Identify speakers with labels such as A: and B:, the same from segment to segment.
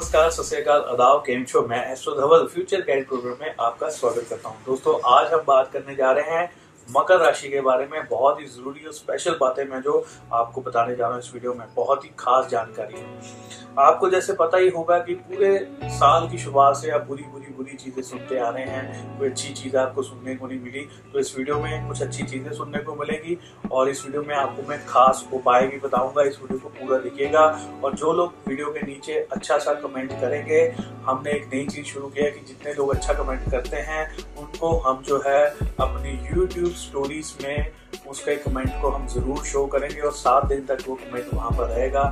A: नमस्कार सत्याकाल अदाव केम शो मैं astro Dhawal, future guide program में आपका स्वागत करता हूँ। दोस्तों, आज हम बात करने जा रहे हैं मकर राशि के बारे में। बहुत ही ज़रूरी और स्पेशल बातें मैं जो आपको बताने जा रहा हूँ इस वीडियो में। बहुत ही खास जानकारी है। आपको जैसे पता ही होगा कि पूरे साल की शुरुआत से आप बुरी बुरी बुरी चीज़ें सुनते आ रहे हैं, कोई अच्छी चीज़ आपको सुनने को नहीं मिली तो इस वीडियो में कुछ अच्छी चीज़ें सुनने को मिलेगी और इस वीडियो में आपको मैं खास उपाय भी बताऊँगा। इस वीडियो को पूरा देखिएगा और जो लोग वीडियो के नीचे अच्छा सा कमेंट करेंगे, हमने एक नई चीज़ शुरू किया कि जितने लोग अच्छा कमेंट करते हैं, उनको हम जो है अपनी यूट्यूब स्टोरीज में उसके कमेंट को हम ज़रूर शो करेंगे और सात दिन तक वो कमेंट वहाँ पर रहेगा।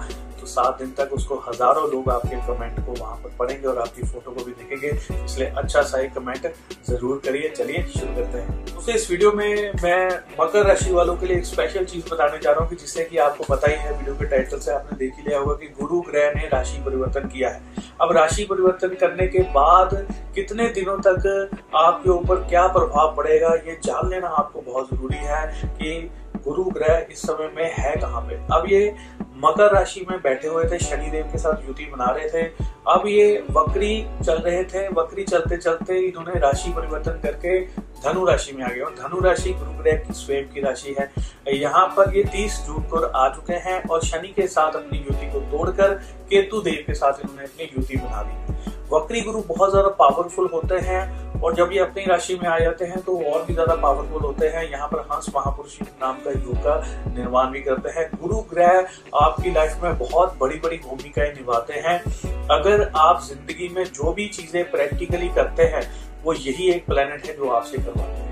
A: सात दिन तक उसको हज़ारों लोग आपके कमेंट को वहाँ पर पढ़ेंगे और आपकी फ़ोटो को भी देखेंगे। इसलिए अच्छा सा एक कमेंट ज़रूर करिए। चलिए, शुरू करते हैं। दोस्तों, इस वीडियो में मैं मकर राशि वालों के लिए एक स्पेशल चीज़ बताने जा रहा हूँ कि जिससे कि आपको पता ही है वीडियो के टाइटल से आपने देख ही लिया होगा कि गुरु ग्रह ने राशि परिवर्तन किया है। अब राशि परिवर्तन करने के बाद कितने दिनों तक आपके ऊपर क्या प्रभाव पड़ेगा, ये जान लेना आपको बहुत ज़रूरी है कि गुरु ग्रह इस समय में है कहाँ पे। अब ये मकर राशि में बैठे हुए थे, शनिदेव के साथ युति बना रहे थे। अब ये वक्री चल रहे थे, वक्री चलते चलते इन्होंने राशि परिवर्तन करके धनु राशि में आ गए। और धनु राशि गुरु ग्रह की, स्वयं की राशि है। यहाँ पर ये 30 जून को आ चुके हैं और शनि के साथ अपनी युति को तोड़कर केतु देव के साथ इन्होंने अपनी युति बना दी वक्री गुरु बहुत ज़्यादा पावरफुल होते हैं और जब ये अपनी राशि में आ जाते हैं तो और भी ज़्यादा पावरफुल होते हैं। यहाँ पर हंस महापुरुष नाम का योग का निर्माण भी करते हैं। गुरु ग्रह आपकी लाइफ में बहुत बड़ी बड़ी भूमिकाएँ निभाते हैं। अगर आप ज़िंदगी में जो भी चीज़ें प्रैक्टिकली करते हैं, वो यही एक प्लेनेट है जो आपसे करवाते हैं।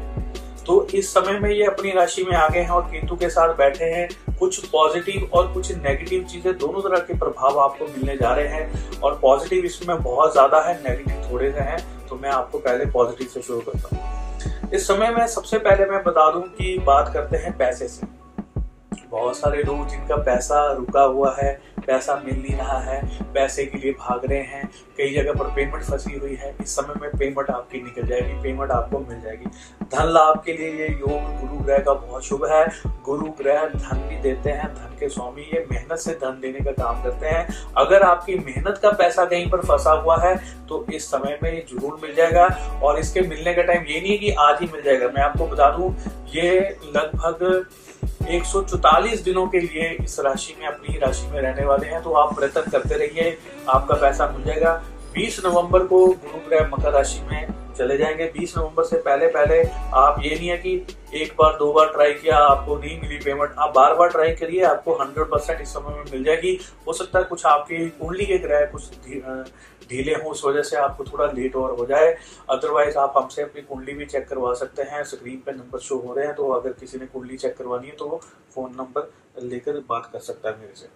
A: तो इस समय में ये अपनी राशि में आ गए हैं और केतु के साथ बैठे हैं। कुछ पॉजिटिव और कुछ नेगेटिव चीज़ें दोनों तरह के प्रभाव आपको मिलने जा रहे हैं और पॉजिटिव इसमें बहुत ज़्यादा है नेगेटिव थोड़े से हैं तो मैं आपको पहले पॉजिटिव से शुरू करता हूँ। इस समय में सबसे पहले मैं बता दूँ कि बात करते हैं पैसे से। बहुत सारे लोग जिनका पैसा रुका हुआ है पैसा मिल नहीं रहा है, पैसे के लिए भाग रहे हैं। कई जगह पर पेमेंट फंसी हुई है। इस समय में पेमेंट आपकी निकल जाएगी पेमेंट आपको मिल जाएगी। धन लाभ के लिए ये योग गुरु ग्रह का बहुत शुभ है। गुरु ग्रह धन भी देते हैं, धन के स्वामी ये मेहनत से धन देने का काम करते हैं। अगर आपकी मेहनत का पैसा कहीं पर फंसा हुआ है तो इस समय में ये ज़रूर मिल जाएगा। और इसके मिलने का टाइम ये नहीं है कि आज ही मिल जाएगा। मैं आपको बता दूँ, ये लगभग एक दिनों के लिए इस राशि में, अपनी राशि में रहने वाले हैं तो आप प्रयत्न करते रहिए, आपका पैसा मिल जाएगा। 20 नवंबर को गुरु ग्रह मकर राशि में चले जाएँगे। 20 नवंबर से पहले पहले आप ये नहीं है कि एक बार, दो बार ट्राई किया, आपको नहीं मिली पेमेंट आप बार बार ट्राई करिए, आपको 100 परसेंट इस समय में मिल जाएगी। हो सकता है कुछ आपकी कुंडली के ग्रह, कुछ ढीले हो उस वजह से आपको थोड़ा लेट और हो जाए। अदरवाइज़ आप हमसे अपनी कुंडली भी चेक करवा सकते हैं। स्क्रीन पे नंबर शो हो रहे हैं तो अगर किसी ने कुंडली चेक करवानी है तो वो फ़ोन नंबर लेकर बात कर सकता है मेरे से।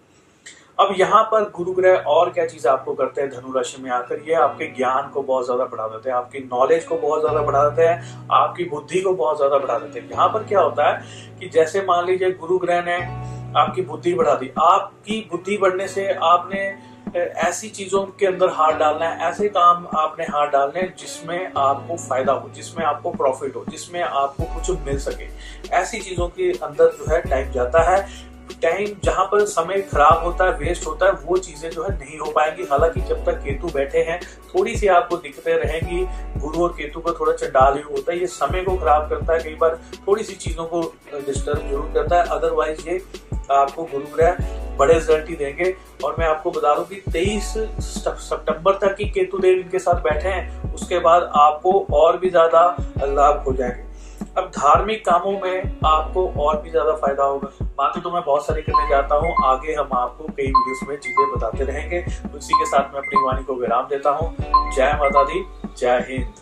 A: अब यहाँ पर गुरु ग्रह और क्या चीज़ आपको करते हैं? धनु राशि में आकर ये आपके ज्ञान को बहुत ज़्यादा बढ़ा देते हैं, आपकी नॉलेज को बहुत ज़्यादा बढ़ा देते हैं, आपकी बुद्धि को बहुत ज़्यादा बढ़ा देते हैं। यहाँ पर क्या होता है कि जैसे मान लीजिए गुरु ग्रह ने आपकी बुद्धि बढ़ा दी, आपकी बुद्धि बढ़ने से आपने ऐसी चीज़ों के अंदर हाथ डालना है, ऐसे काम आपने हाथ डालने जिसमें आपको फ़ायदा हो, जिसमें आपको प्रॉफिट हो, जिसमें आपको कुछ मिल सके। ऐसी चीज़ों के अंदर जो है टाइम जाता है। टाइम जहाँ पर समय खराब होता है वेस्ट होता है, वो चीज़ें जो है नहीं हो पाएँगी। हालाँकि जब तक केतु बैठे हैं, थोड़ी सी आपको दिक्कतें रहेंगी। गुरु और केतु का थोड़ा चंडाल ही होता है। ये समय को खराब करता है, कई बार थोड़ी सी चीज़ों को डिस्टर्ब ज़रूर करता है। अदरवाइज़ ये आपको गुरु ग्रह बड़े रिज़ल्ट ही देंगे। और मैं आपको बता दूँ कि 23 सितंबर तक की केतु देव इनके साथ बैठे हैं। उसके बाद आपको और भी ज़्यादा लाभ हो जाएँगे। अब धार्मिक कामों में आपको और भी ज़्यादा फ़ायदा होगा। बातें तो मैं बहुत सारी करने जाता हूँ। आगे हम आपको कई वीडियोस में चीज़ें बताते रहेंगे। उसी के साथ मैं अपनी वाणी को विराम देता हूँ। जय माता दी, जय हिंद।